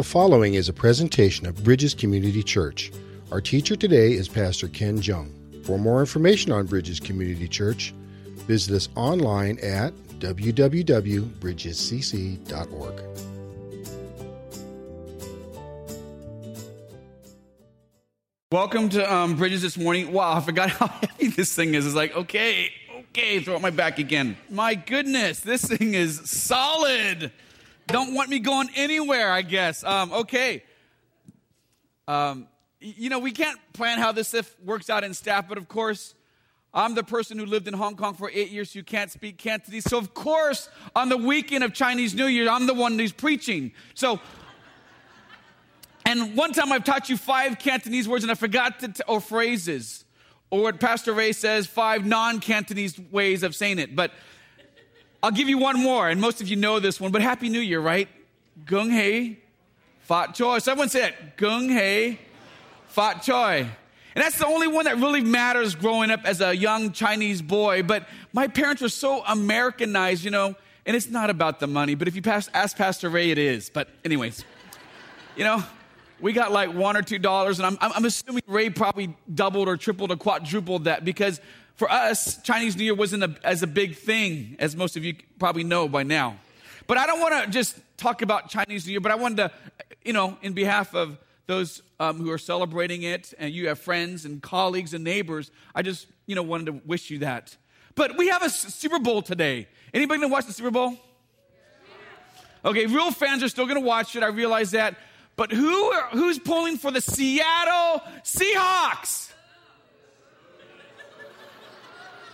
The following is a presentation of Bridges Community Church. Our teacher today is Pastor Ken Jung. For more information on Bridges Community Church, visit us online at www.bridgescc.org. Welcome to um, Bridges this morning. Wow, I forgot how heavy this thing is. It's like, okay, okay, throw it my back again. My goodness, this thing is solid. Don't want me going anywhere, I guess. Um, okay. Um, you know, we can't plan how this if works out in staff, but of course, I'm the person who lived in Hong Kong for eight years who can't speak Cantonese. So, of course, on the weekend of Chinese New Year, I'm the one who's preaching. So, and one time I've taught you five Cantonese words and I forgot to, t- or phrases, or what Pastor Ray says, five non Cantonese ways of saying it. But I'll give you one more, and most of you know this one, but Happy New Year, right? Gung Hei, Fat Choi. Someone say it. Gung Hei, Fat Choi. And that's the only one that really matters growing up as a young Chinese boy. But my parents were so Americanized, you know, and it's not about the money, but if you pass, ask Pastor Ray, it is. But, anyways, you know, we got like one or two dollars, and I'm, I'm assuming Ray probably doubled or tripled or quadrupled that because for us, Chinese New Year wasn't a, as a big thing as most of you probably know by now. But I don't want to just talk about Chinese New Year, but I wanted to, you know, in behalf of those um, who are celebrating it, and you have friends and colleagues and neighbors, I just, you know, wanted to wish you that. But we have a Super Bowl today. Anybody gonna watch the Super Bowl? Okay, real fans are still gonna watch it. I realize that. But who who's pulling for the Seattle Seahawks?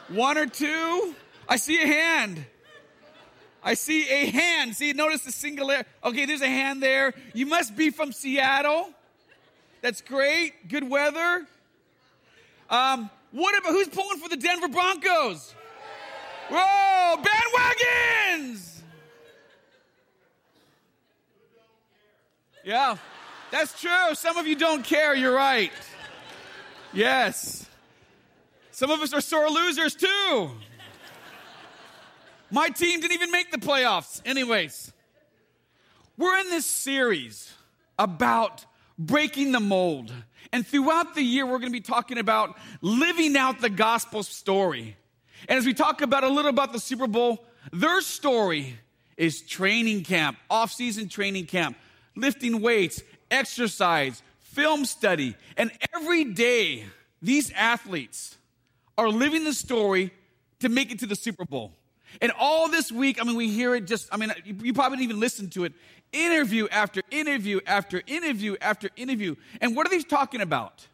One or two? I see a hand. I see a hand. See, notice the singular. Okay, there's a hand there. You must be from Seattle. That's great. Good weather. Um, what about who's pulling for the Denver Broncos? Whoa, bandwagons! Yeah, that's true. Some of you don't care. You're right. Yes. Some of us are sore losers too. My team didn't even make the playoffs. Anyways, we're in this series about breaking the mold. And throughout the year, we're going to be talking about living out the gospel story. And as we talk about a little about the Super Bowl, their story is training camp, off season training camp lifting weights, exercise, film study. And every day, these athletes are living the story to make it to the Super Bowl. And all this week, I mean, we hear it just, I mean, you probably didn't even listen to it. Interview after interview after interview after interview. And what are they talking about?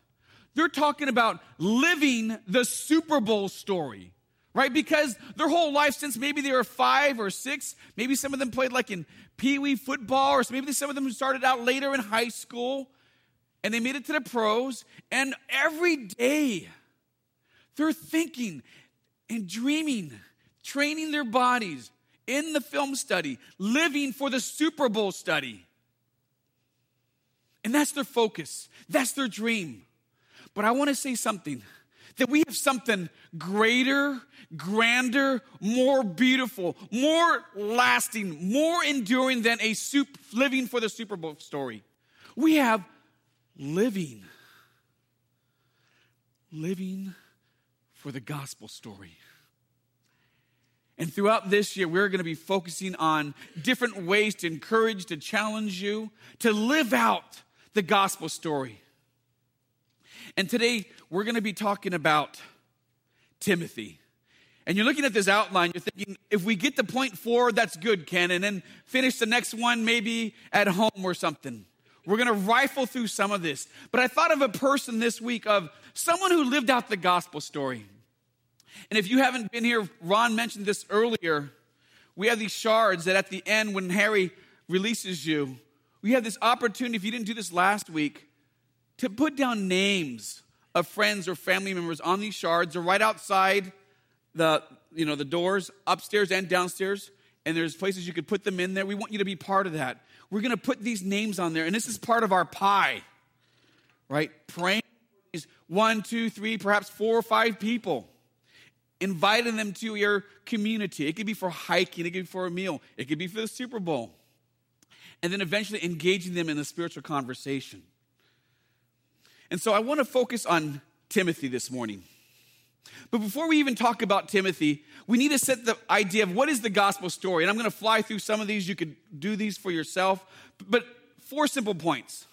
They're talking about living the Super Bowl story right? Because their whole life, since maybe they were five or six, maybe some of them played like in pee wee football, or maybe some of them started out later in high school and they made it to the pros. And every day they're thinking and dreaming, training their bodies in the film study, living for the Super Bowl study. And that's their focus, that's their dream. But I want to say something that we have something greater, grander, more beautiful, more lasting, more enduring than a soup, living for the Super Bowl story. We have living, living for the gospel story. And throughout this year, we're going to be focusing on different ways to encourage, to challenge you, to live out the gospel story. And today we're going to be talking about Timothy. And you're looking at this outline, you're thinking, if we get to point four, that's good, Ken, and then finish the next one maybe at home or something. We're going to rifle through some of this. But I thought of a person this week of someone who lived out the gospel story. And if you haven't been here, Ron mentioned this earlier. We have these shards that at the end, when Harry releases you, we have this opportunity, if you didn't do this last week, to put down names of friends or family members on these shards or right outside the you know the doors upstairs and downstairs. And there's places you could put them in there. We want you to be part of that. We're going to put these names on there. And this is part of our pie right? Praying these one two three perhaps four or five people inviting them to your community it could be for hiking it could be for a meal it could be for the super bowl and then eventually engaging them in a spiritual conversation. And so I want to focus on Timothy this morning. But before we even talk about Timothy, we need to set the idea of what is the gospel story. And I'm going to fly through some of these. You could do these for yourself. But four simple points.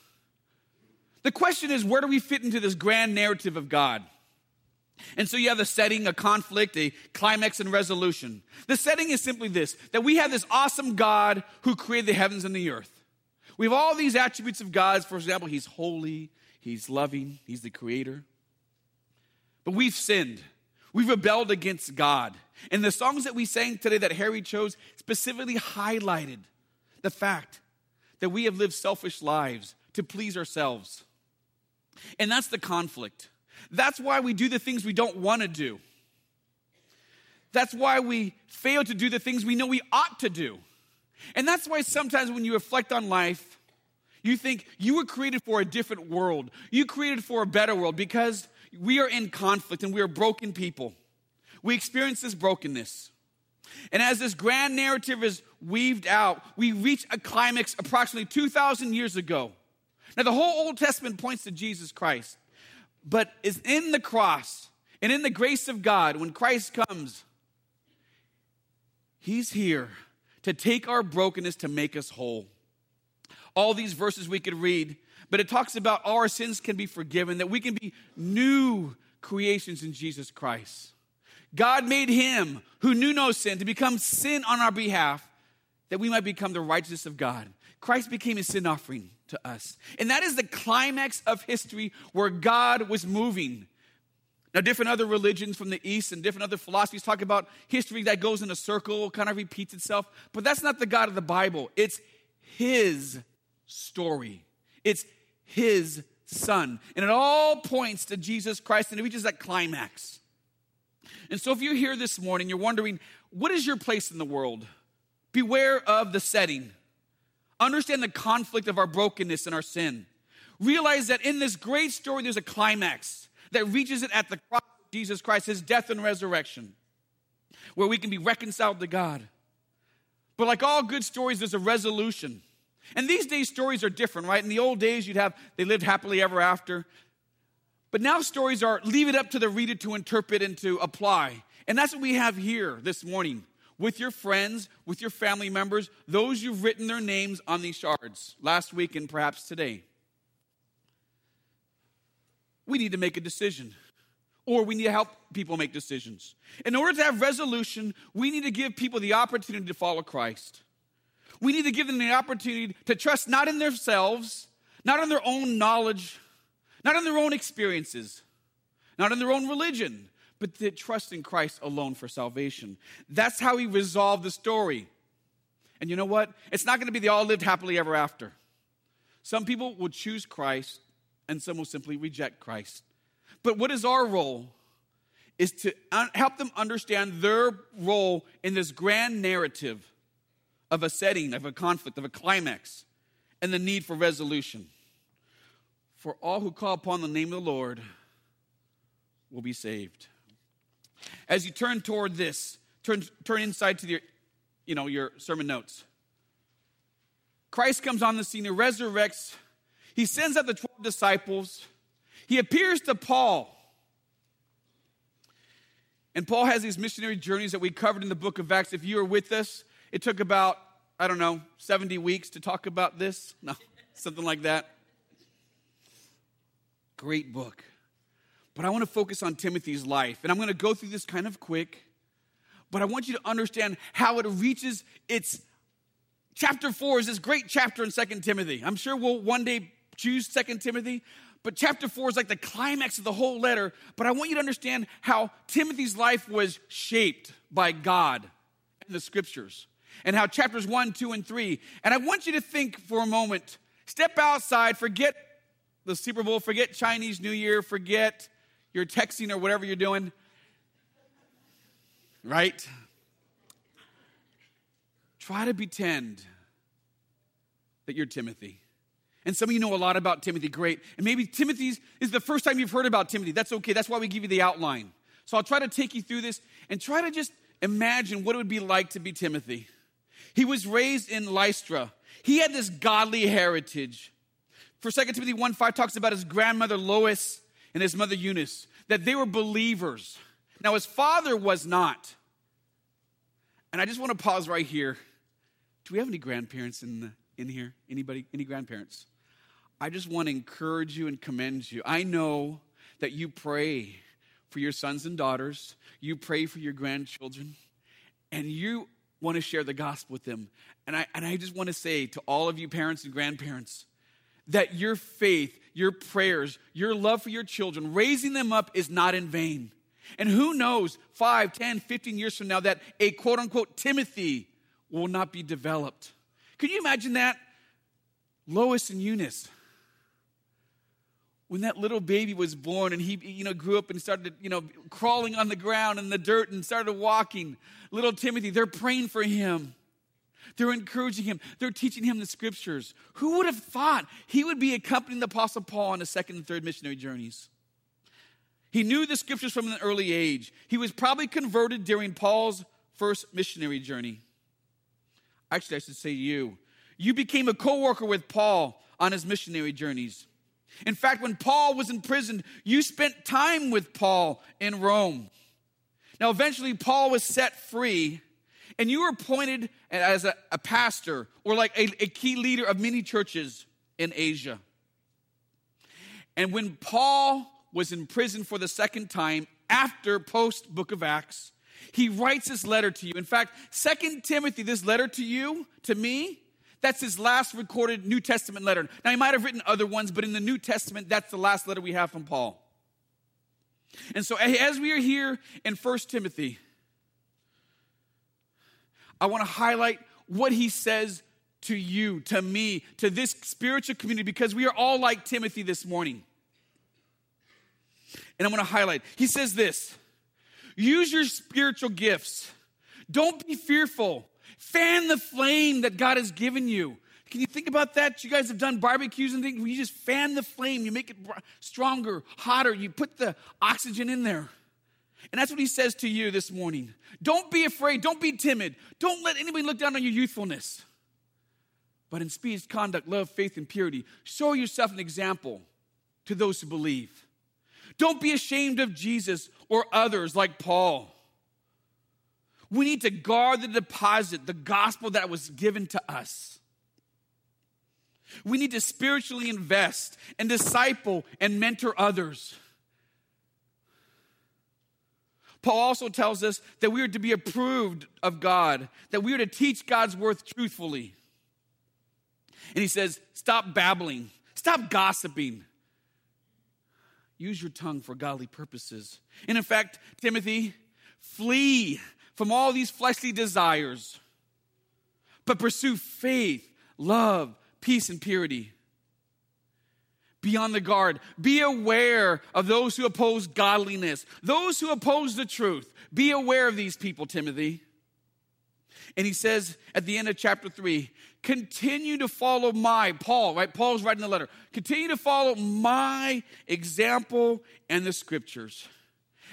The question is where do we fit into this grand narrative of God? And so you have a setting, a conflict, a climax, and resolution. The setting is simply this that we have this awesome God who created the heavens and the earth. We have all these attributes of God. For example, He's holy, He's loving, He's the creator. But we've sinned. We've rebelled against God. And the songs that we sang today that Harry chose specifically highlighted the fact that we have lived selfish lives to please ourselves. And that's the conflict. That's why we do the things we don't want to do. That's why we fail to do the things we know we ought to do. And that's why sometimes when you reflect on life, you think you were created for a different world. You created for a better world because we are in conflict and we are broken people. We experience this brokenness. And as this grand narrative is weaved out, we reach a climax approximately 2,000 years ago. Now, the whole Old Testament points to Jesus Christ, but is in the cross and in the grace of God, when Christ comes, He's here to take our brokenness to make us whole. All these verses we could read but it talks about our sins can be forgiven, that we can be new creations in Jesus Christ. God made him who knew no sin to become sin on our behalf, that we might become the righteousness of God. Christ became a sin offering to us. And that is the climax of history where God was moving. Now, different other religions from the East and different other philosophies talk about history that goes in a circle, kind of repeats itself. But that's not the God of the Bible. It's His story, it's his son. And it all points to Jesus Christ and it reaches that climax. And so if you're here this morning, you're wondering, what is your place in the world? Beware of the setting. Understand the conflict of our brokenness and our sin. Realize that in this great story, there's a climax that reaches it at the cross of Jesus Christ, his death and resurrection, where we can be reconciled to God. But like all good stories, there's a resolution. And these days, stories are different, right? In the old days, you'd have, they lived happily ever after. But now stories are leave it up to the reader to interpret and to apply. And that's what we have here this morning with your friends, with your family members, those you've written their names on these shards last week and perhaps today. We need to make a decision, or we need to help people make decisions. In order to have resolution, we need to give people the opportunity to follow Christ. We need to give them the opportunity to trust not in themselves, not in their own knowledge, not in their own experiences, not in their own religion, but to trust in Christ alone for salvation. That's how he resolved the story. And you know what? It's not going to be they all lived happily ever after. Some people will choose Christ, and some will simply reject Christ. But what is our role? Is to help them understand their role in this grand narrative of a setting, of a conflict, of a climax, and the need for resolution. For all who call upon the name of the Lord will be saved. As you turn toward this, turn, turn inside to your, you know, your sermon notes. Christ comes on the scene, he resurrects, he sends out the 12 disciples, he appears to Paul. And Paul has these missionary journeys that we covered in the book of Acts. If you were with us, it took about, I don't know, 70 weeks to talk about this. No, something like that. Great book. But I want to focus on Timothy's life. And I'm going to go through this kind of quick. But I want you to understand how it reaches its chapter 4 is this great chapter in Second Timothy. I'm sure we'll one day choose Second Timothy, but chapter 4 is like the climax of the whole letter. But I want you to understand how Timothy's life was shaped by God and the scriptures and how chapters 1, 2, and 3. And I want you to think for a moment step outside, forget the Super Bowl, forget Chinese New Year, forget your texting or whatever you're doing. Right? Try to pretend that you're Timothy. And some of you know a lot about Timothy, great. And maybe Timothy's is the first time you've heard about Timothy. That's okay. That's why we give you the outline. So I'll try to take you through this and try to just imagine what it would be like to be Timothy. He was raised in Lystra. He had this godly heritage. For 2 Timothy 1 5 talks about his grandmother Lois and his mother Eunice, that they were believers. Now, his father was not. And I just want to pause right here. Do we have any grandparents in, the, in here? Anybody? Any grandparents? I just want to encourage you and commend you. I know that you pray for your sons and daughters, you pray for your grandchildren, and you want to share the gospel with them. And I, and I just want to say to all of you parents and grandparents that your faith, your prayers, your love for your children, raising them up is not in vain. And who knows, 5, 10, 15 years from now, that a quote unquote Timothy will not be developed. Can you imagine that? Lois and Eunice when that little baby was born and he you know grew up and started you know crawling on the ground in the dirt and started walking little timothy they're praying for him they're encouraging him. They're teaching him the scriptures. Who would have thought he would be accompanying the apostle paul on his second and third missionary journeys? He knew the scriptures from an early age. He was probably converted during paul's first missionary journey. Actually i should say you you became a co-worker with paul on his missionary journeys. In fact, when Paul was imprisoned, you spent time with Paul in Rome. Now, eventually, Paul was set free, and you were appointed as a, a pastor or like a, a key leader of many churches in Asia. And when Paul was in prison for the second time after post book of Acts, he writes this letter to you. In fact, Second Timothy, this letter to you, to me, that's his last recorded New Testament letter. Now, he might have written other ones, but in the New Testament, that's the last letter we have from Paul. And so, as we are here in 1 Timothy, I want to highlight what he says to you, to me, to this spiritual community, because we are all like Timothy this morning. And I'm going to highlight. He says this use your spiritual gifts. Don't be fearful. Fan the flame that God has given you. Can you think about that? You guys have done barbecues and things you just fan the flame, you make it stronger, hotter, you put the oxygen in there. And that's what he says to you this morning. Don't be afraid, don't be timid, don't let anybody look down on your youthfulness. But in speech, conduct, love, faith, and purity, show yourself an example to those who believe. Don't be ashamed of Jesus or others like Paul. We need to guard the deposit, the gospel that was given to us. We need to spiritually invest and disciple and mentor others. Paul also tells us that we are to be approved of God, that we are to teach God's worth truthfully. And he says, stop babbling, stop gossiping. Use your tongue for godly purposes. And in fact, Timothy, flee from all these fleshly desires, but pursue faith, love, peace, and purity. Be on the guard. Be aware of those who oppose godliness, those who oppose the truth. Be aware of these people, Timothy. And he says at the end of chapter 3 continue to follow my, Paul, right? Paul's writing the letter. Continue to follow my example and the scriptures.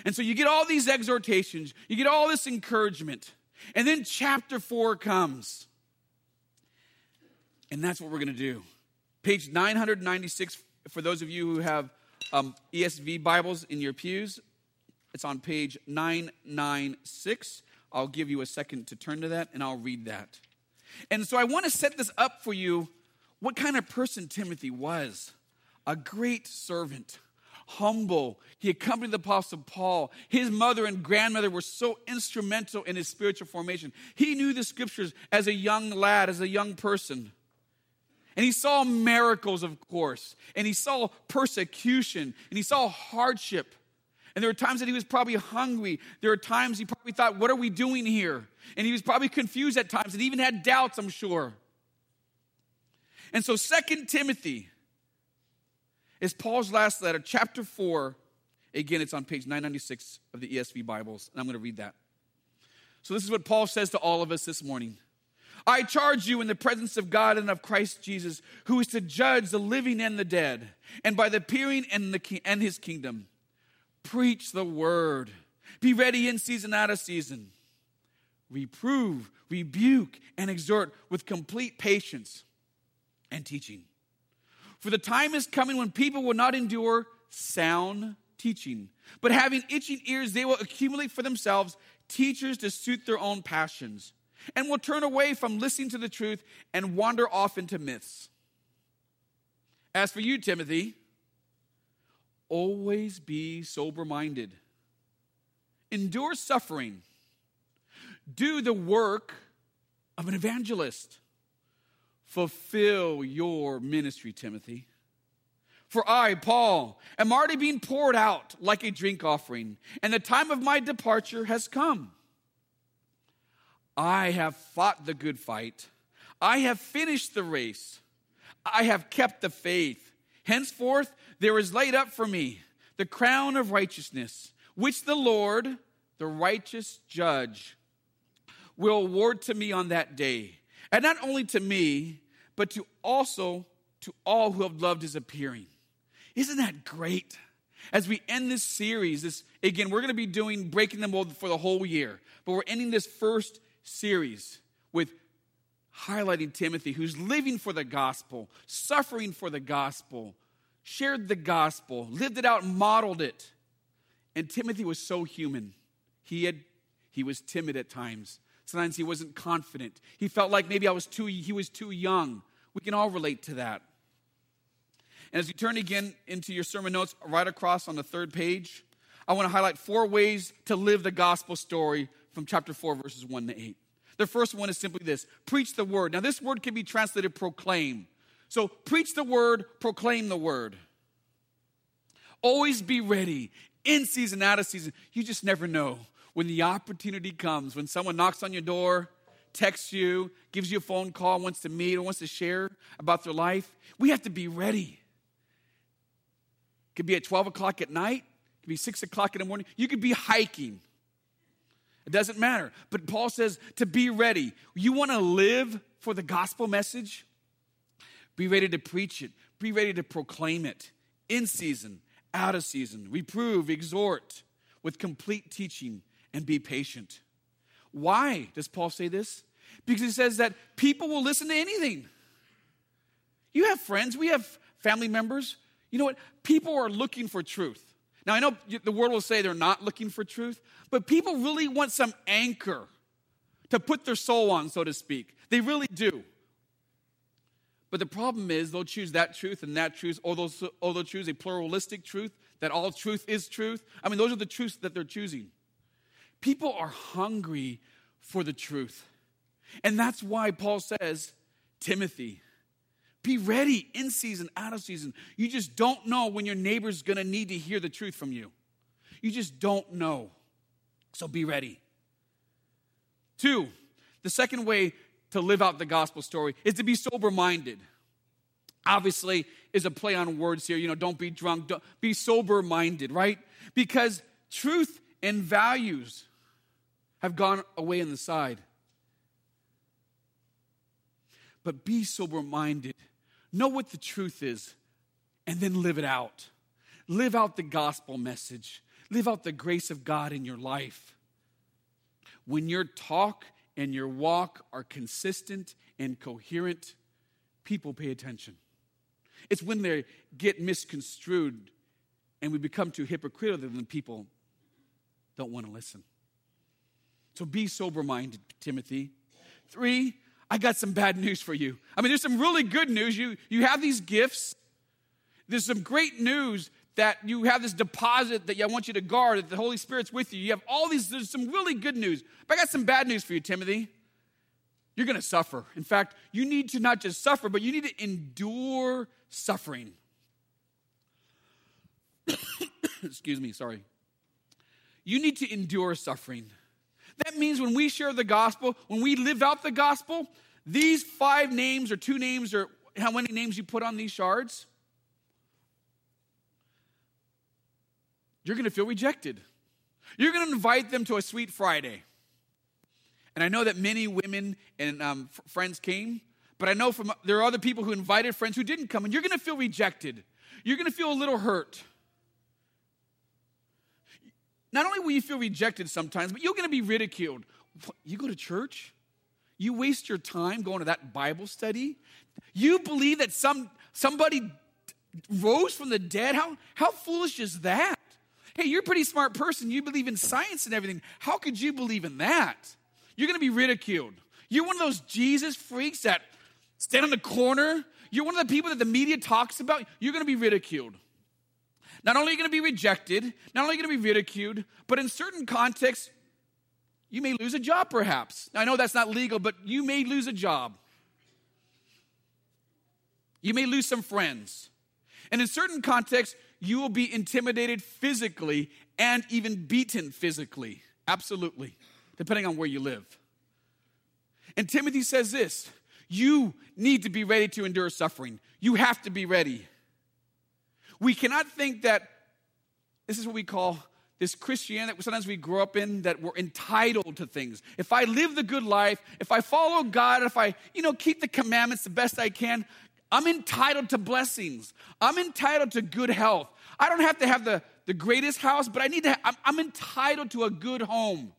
And so you get all these exhortations, you get all this encouragement. And then chapter four comes. And that's what we're going to do. Page 996, for those of you who have um, ESV Bibles in your pews, it's on page 996. I'll give you a second to turn to that and I'll read that. And so I want to set this up for you what kind of person Timothy was a great servant humble. He accompanied the Apostle Paul. His mother and grandmother were so instrumental in his spiritual formation. He knew the scriptures as a young lad, as a young person. And he saw miracles, of course, and he saw persecution, and he saw hardship. And there were times that he was probably hungry. There were times he probably thought, What are we doing here? And he was probably confused at times and even had doubts, I'm sure. And so, Second Timothy is Paul's last letter, chapter 4. Again, it's on page 996 of the ESV Bibles, and I'm going to read that. So, this is what Paul says to all of us this morning. I charge you in the presence of God and of Christ Jesus, who is to judge the living and the dead, and by the appearing and, the, and his kingdom, preach the word. Be ready in season, out of season. Reprove, rebuke, and exhort with complete patience and teaching. For the time is coming when people will not endure sound teaching, but having itching ears, they will accumulate for themselves teachers to suit their own passions, and will turn away from listening to the truth and wander off into myths. As for you, Timothy, always be sober minded, endure suffering, do the work of an evangelist. Fulfill your ministry, Timothy. For I, Paul, am already being poured out like a drink offering, and the time of my departure has come. I have fought the good fight. I have finished the race. I have kept the faith. Henceforth, there is laid up for me the crown of righteousness, which the Lord, the righteous judge, will award to me on that day. And not only to me, but to also to all who have loved his appearing. Isn't that great? As we end this series, this again, we're going to be doing breaking the mold for the whole year, but we're ending this first series with highlighting Timothy, who's living for the gospel, suffering for the gospel, shared the gospel, lived it out, modeled it. And Timothy was so human. He had he was timid at times. Sometimes he wasn't confident. He felt like maybe I was too he was too young. We can all relate to that. And as you turn again into your sermon notes, right across on the third page, I want to highlight four ways to live the gospel story from chapter 4, verses 1 to 8. The first one is simply this preach the word. Now, this word can be translated proclaim. So, preach the word, proclaim the word. Always be ready, in season, out of season. You just never know when the opportunity comes, when someone knocks on your door, texts you, gives you a phone call, wants to meet, or wants to share about their life. We have to be ready. It could be at 12 o'clock at night, it could be 6 o'clock in the morning. You could be hiking. It doesn't matter. But Paul says to be ready. You want to live for the gospel message? Be ready to preach it, be ready to proclaim it in season, out of season. Reprove, exhort with complete teaching, and be patient. Why does Paul say this? Because he says that people will listen to anything. You have friends, we have family members. You know what? People are looking for truth. Now, I know the world will say they're not looking for truth, but people really want some anchor to put their soul on, so to speak. They really do. But the problem is they'll choose that truth and that truth, or they'll, or they'll choose a pluralistic truth that all truth is truth. I mean, those are the truths that they're choosing. People are hungry for the truth. And that's why Paul says, Timothy, be ready in season, out of season. You just don't know when your neighbor's gonna need to hear the truth from you. You just don't know. So be ready. Two, the second way to live out the gospel story is to be sober minded. Obviously, is a play on words here. You know, don't be drunk, don't, be sober minded, right? Because truth and values have gone away in the side. But be sober minded Know what the truth is and then live it out. Live out the gospel message. Live out the grace of God in your life. When your talk and your walk are consistent and coherent, people pay attention. It's when they get misconstrued and we become too hypocritical that people don't want to listen. So be sober minded, Timothy. Three, I got some bad news for you. I mean, there's some really good news. You, you have these gifts. There's some great news that you have this deposit that I want you to guard, that the Holy Spirit's with you. You have all these, there's some really good news. But I got some bad news for you, Timothy. You're going to suffer. In fact, you need to not just suffer, but you need to endure suffering. Excuse me, sorry. You need to endure suffering. That means when we share the gospel, when we live out the gospel, these five names or two names or how many names you put on these shards, you're going to feel rejected. You're going to invite them to a sweet Friday. And I know that many women and um, f- friends came, but I know from there are other people who invited friends who didn't come, and you're going to feel rejected. You're going to feel a little hurt. Not only will you feel rejected sometimes, but you're going to be ridiculed. What, you go to church? You waste your time going to that Bible study? You believe that some somebody rose from the dead? How how foolish is that? Hey, you're a pretty smart person. You believe in science and everything. How could you believe in that? You're going to be ridiculed. You're one of those Jesus freaks that stand on the corner. You're one of the people that the media talks about. You're going to be ridiculed. Not only are you going to be rejected, not only are you going to be ridiculed, but in certain contexts, you may lose a job perhaps. Now, I know that's not legal, but you may lose a job. You may lose some friends. And in certain contexts, you will be intimidated physically and even beaten physically. Absolutely, depending on where you live. And Timothy says this you need to be ready to endure suffering. You have to be ready. We cannot think that this is what we call this Christianity that sometimes we grow up in that we're entitled to things. If I live the good life, if I follow God, if I, you know, keep the commandments the best I can, I'm entitled to blessings. I'm entitled to good health. I don't have to have the, the greatest house, but I need to, have, I'm, I'm entitled to a good home.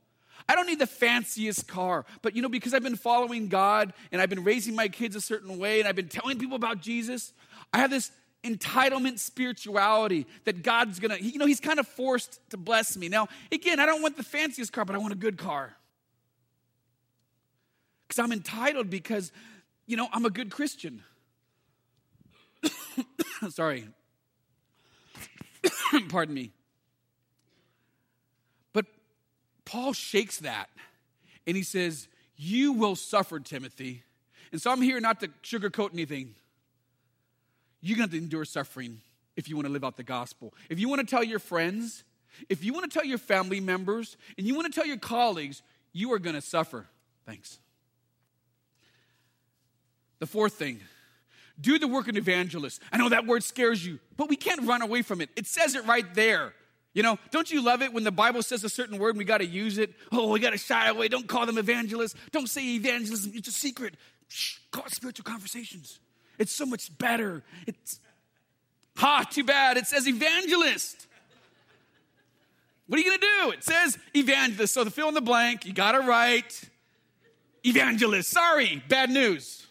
I don't need the fanciest car, but you know, because I've been following God and I've been raising my kids a certain way and I've been telling people about Jesus, I have this entitlement spirituality that God's gonna, you know, He's kind of forced to bless me. Now, again, I don't want the fanciest car, but I want a good car. Because I'm entitled because, you know, I'm a good Christian. Sorry. Pardon me. But Paul shakes that and he says, You will suffer, Timothy. And so I'm here not to sugarcoat anything. You're going to endure suffering if you want to live out the gospel. If you want to tell your friends, if you want to tell your family members, and you want to tell your colleagues, you are going to suffer. Thanks. The fourth thing do the work of an evangelist. I know that word scares you, but we can't run away from it. It says it right there. You know, don't you love it when the Bible says a certain word and we got to use it? Oh, we got to shy away. Don't call them evangelists. Don't say evangelism. It's a secret. Shh, call it spiritual conversations. It's so much better. It's, ha, too bad. It says evangelist. What are you to do? It says evangelist. So the fill in the blank, you got to write evangelist. Sorry, bad news.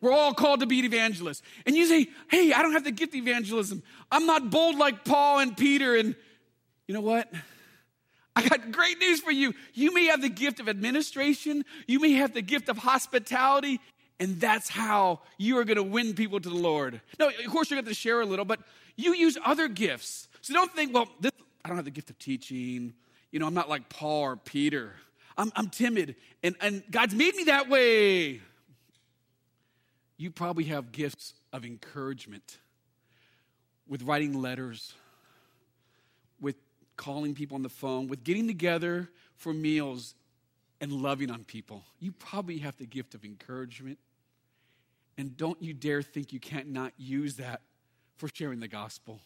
We're all called to be evangelists. And you say, hey, I don't have the gift of evangelism. I'm not bold like Paul and Peter. And you know what? I got great news for you. You may have the gift of administration, you may have the gift of hospitality, and that's how you are going to win people to the Lord. Now, of course, you're going to share a little, but you use other gifts. So don't think, well, this, I don't have the gift of teaching. You know, I'm not like Paul or Peter. I'm, I'm timid, and, and God's made me that way you probably have gifts of encouragement with writing letters, with calling people on the phone, with getting together for meals and loving on people. You probably have the gift of encouragement. And don't you dare think you can't not use that for sharing the gospel.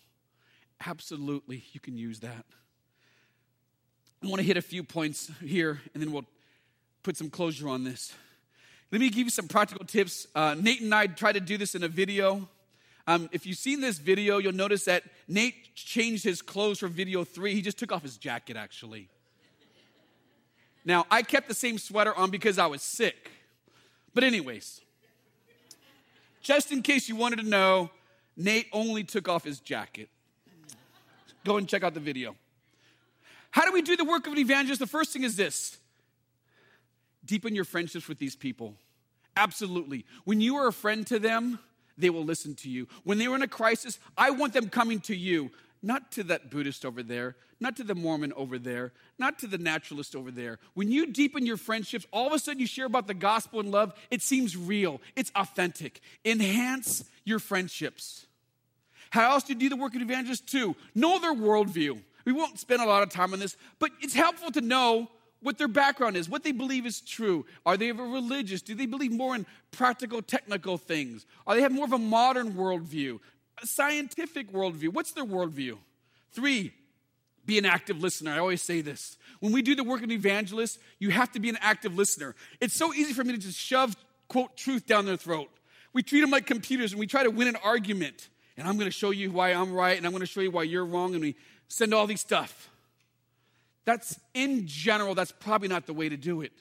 Absolutely, you can use that. I want to hit a few points here, and then we'll put some closure on this. Let me give you some practical tips. Uh, Nate and I tried to do this in a video. Um, if you've seen this video, you'll notice that Nate changed his clothes for video three. He just took off his jacket, actually. Now, I kept the same sweater on because I was sick. But, anyways, just in case you wanted to know, Nate only took off his jacket. Go and check out the video. How do we do the work of an evangelist? The first thing is this deepen your friendships with these people. Absolutely. When you are a friend to them, they will listen to you. When they are in a crisis, I want them coming to you, not to that Buddhist over there, not to the Mormon over there, not to the naturalist over there. When you deepen your friendships, all of a sudden you share about the gospel and love, it seems real, it's authentic. Enhance your friendships. How else do you do the work of evangelist? Too, know their worldview. We won't spend a lot of time on this, but it's helpful to know what their background is, what they believe is true. Are they ever religious? Do they believe more in practical, technical things? Are they have more of a modern worldview, scientific worldview? What's their worldview? Three, be an active listener. I always say this. When we do the work of an evangelist, you have to be an active listener. It's so easy for me to just shove, quote, truth down their throat. We treat them like computers and we try to win an argument. And I'm going to show you why I'm right and I'm going to show you why you're wrong. And we send all these stuff. That's in general, that's probably not the way to do it.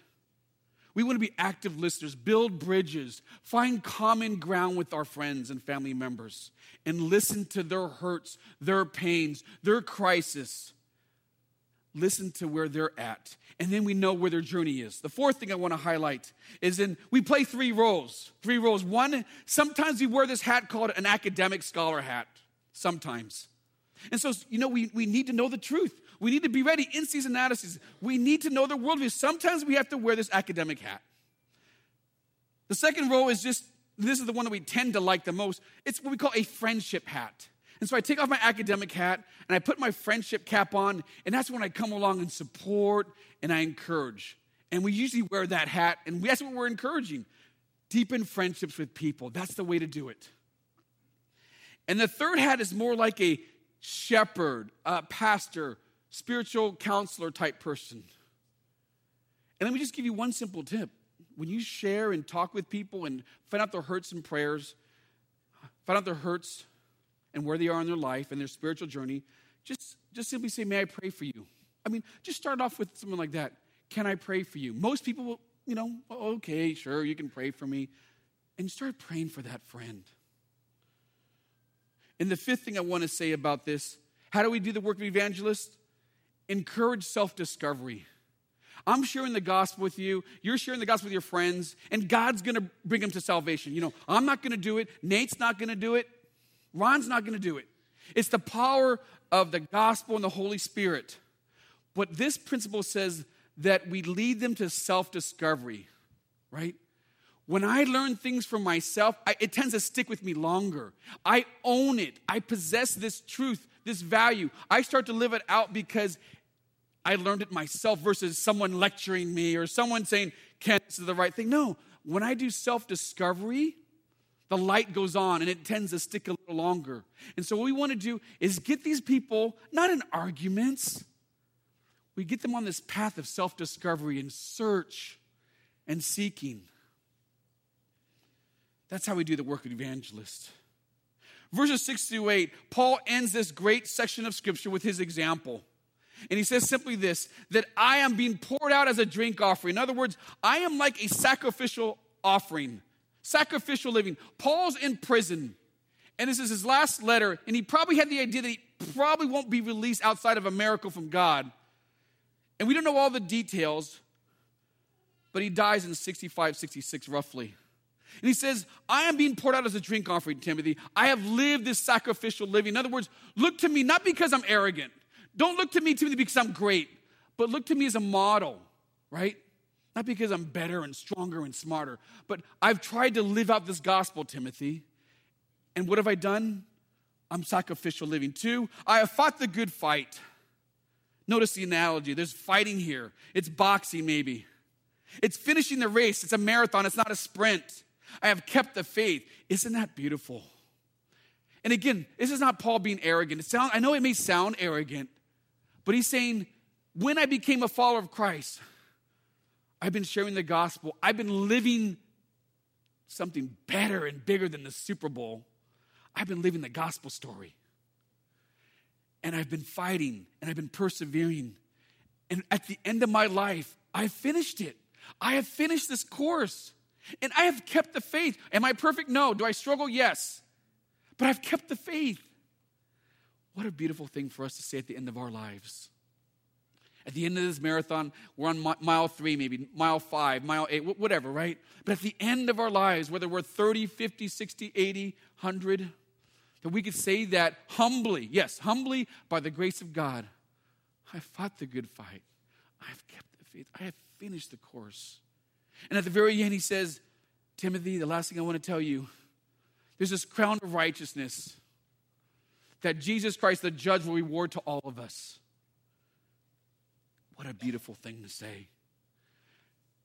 We want to be active listeners, build bridges, find common ground with our friends and family members, and listen to their hurts, their pains, their crisis. Listen to where they're at, and then we know where their journey is. The fourth thing I want to highlight is in we play three roles. Three roles. One, sometimes we wear this hat called an academic scholar hat. Sometimes. And so, you know, we, we need to know the truth. We need to be ready in season analysis. We need to know the worldview. Sometimes we have to wear this academic hat. The second row is just this is the one that we tend to like the most. It's what we call a friendship hat. And so I take off my academic hat and I put my friendship cap on, and that's when I come along and support and I encourage. And we usually wear that hat, and that's what we're encouraging deepen friendships with people. That's the way to do it. And the third hat is more like a shepherd, a pastor, spiritual counselor type person. And let me just give you one simple tip. When you share and talk with people and find out their hurts and prayers, find out their hurts and where they are in their life and their spiritual journey, just, just simply say, May I pray for you? I mean, just start off with something like that. Can I pray for you? Most people will, you know, okay, sure, you can pray for me. And start praying for that friend. And the fifth thing I want to say about this how do we do the work of evangelist? Encourage self discovery. I'm sharing the gospel with you. You're sharing the gospel with your friends, and God's going to bring them to salvation. You know, I'm not going to do it. Nate's not going to do it. Ron's not going to do it. It's the power of the gospel and the Holy Spirit. But this principle says that we lead them to self discovery, right? When I learn things for myself, I, it tends to stick with me longer. I own it. I possess this truth, this value. I start to live it out because I learned it myself versus someone lecturing me or someone saying, Ken, this is the right thing. No, when I do self discovery, the light goes on and it tends to stick a little longer. And so, what we want to do is get these people, not in arguments, we get them on this path of self discovery and search and seeking. That's how we do the work of evangelist. Verses 6 through 8, Paul ends this great section of scripture with his example. And he says simply this that I am being poured out as a drink offering. In other words, I am like a sacrificial offering, sacrificial living. Paul's in prison, and this is his last letter, and he probably had the idea that he probably won't be released outside of a miracle from God. And we don't know all the details, but he dies in 65, 66 roughly. And he says, I am being poured out as a drink offering, Timothy. I have lived this sacrificial living. In other words, look to me not because I'm arrogant, don't look to me, Timothy, because I'm great, but look to me as a model, right? Not because I'm better and stronger and smarter, but I've tried to live out this gospel, Timothy. And what have I done? I'm sacrificial living. Two, I have fought the good fight. Notice the analogy. There's fighting here. It's boxing, maybe. It's finishing the race. It's a marathon, it's not a sprint. I have kept the faith. Isn't that beautiful? And again, this is not Paul being arrogant. It sound, I know it may sound arrogant, but he's saying, when I became a follower of Christ, I've been sharing the gospel. I've been living something better and bigger than the Super Bowl. I've been living the gospel story. And I've been fighting and I've been persevering. And at the end of my life, I've finished it. I have finished this course. And I have kept the faith. Am I perfect? No. Do I struggle? Yes. But I've kept the faith. What a beautiful thing for us to say at the end of our lives. At the end of this marathon, we're on mile three, maybe mile five, mile eight, whatever, right? But at the end of our lives, whether we're 30, 50, 60, 80, 100, that we could say that humbly, yes, humbly by the grace of God, I fought the good fight. I have kept the faith. I have finished the course. And at the very end, he says, Timothy, the last thing I want to tell you, there's this crown of righteousness that Jesus Christ, the judge, will reward to all of us. What a beautiful thing to say.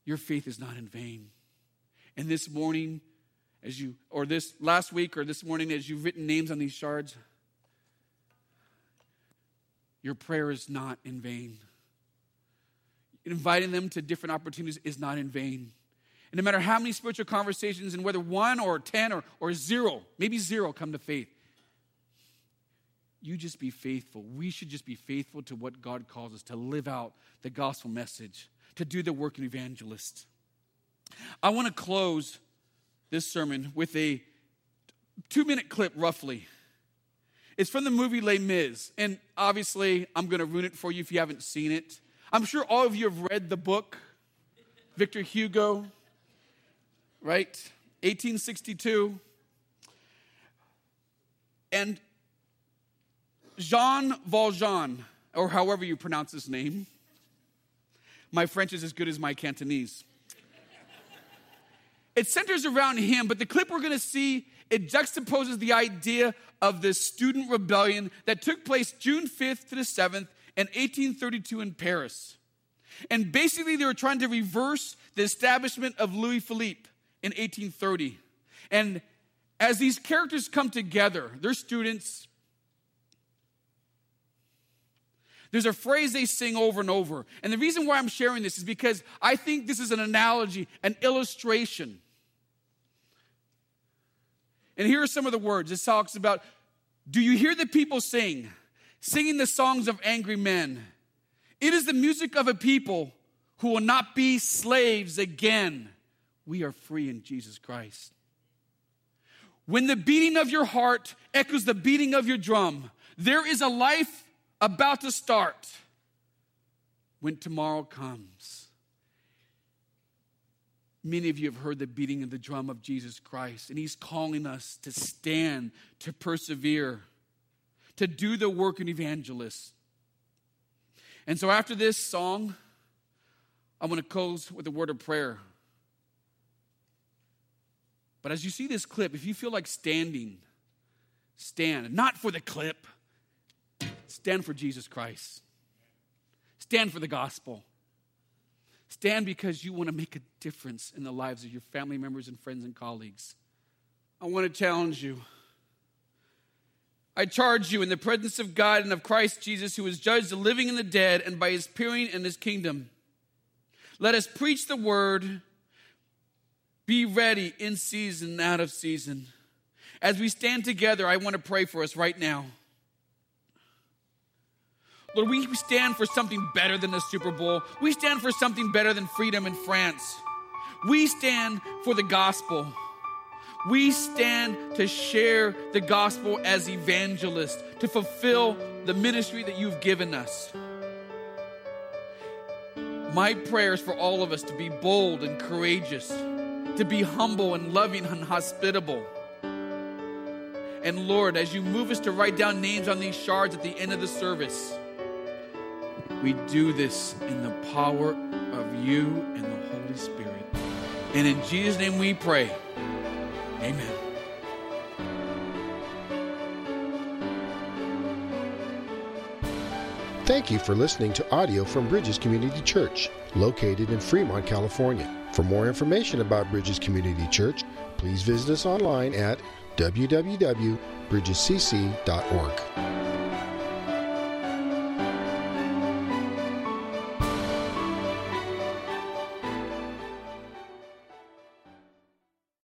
Your faith is not in vain. And this morning, as you, or this last week, or this morning, as you've written names on these shards, your prayer is not in vain. Inviting them to different opportunities is not in vain. And no matter how many spiritual conversations, and whether one or 10 or, or zero, maybe zero come to faith, you just be faithful. We should just be faithful to what God calls us to live out the gospel message, to do the work of evangelist. I want to close this sermon with a two minute clip, roughly. It's from the movie Les Mis. And obviously, I'm going to ruin it for you if you haven't seen it. I'm sure all of you have read the book, Victor Hugo, right? 1862. And Jean Valjean, or however you pronounce his name, my French is as good as my Cantonese. It centers around him, but the clip we're gonna see, it juxtaposes the idea of this student rebellion that took place June 5th to the 7th in 1832 in Paris. And basically, they were trying to reverse the establishment of Louis Philippe in 1830. And as these characters come together, they're students. There's a phrase they sing over and over. And the reason why I'm sharing this is because I think this is an analogy, an illustration. And here are some of the words. It talks about Do you hear the people sing, singing the songs of angry men? It is the music of a people who will not be slaves again. We are free in Jesus Christ. When the beating of your heart echoes the beating of your drum, there is a life about to start when tomorrow comes. Many of you have heard the beating of the drum of Jesus Christ, and He's calling us to stand, to persevere, to do the work of evangelists. And so after this song, I'm going to close with a word of prayer. But as you see this clip, if you feel like standing, stand. Not for the clip, stand for Jesus Christ. Stand for the gospel. Stand because you want to make a difference in the lives of your family members and friends and colleagues. I want to challenge you. I charge you in the presence of God and of Christ Jesus, who has judged the living and the dead, and by his appearing in his kingdom. Let us preach the word, be ready in season and out of season. As we stand together, I want to pray for us right now. Lord, we stand for something better than the Super Bowl. We stand for something better than freedom in France. We stand for the gospel. We stand to share the gospel as evangelists, to fulfill the ministry that you've given us. My prayer is for all of us to be bold and courageous, to be humble and loving and hospitable. And Lord, as you move us to write down names on these shards at the end of the service, we do this in the power of you and the Holy Spirit. And in Jesus' name we pray. Amen. Thank you for listening to audio from Bridges Community Church, located in Fremont, California. For more information about Bridges Community Church, please visit us online at www.bridgescc.org.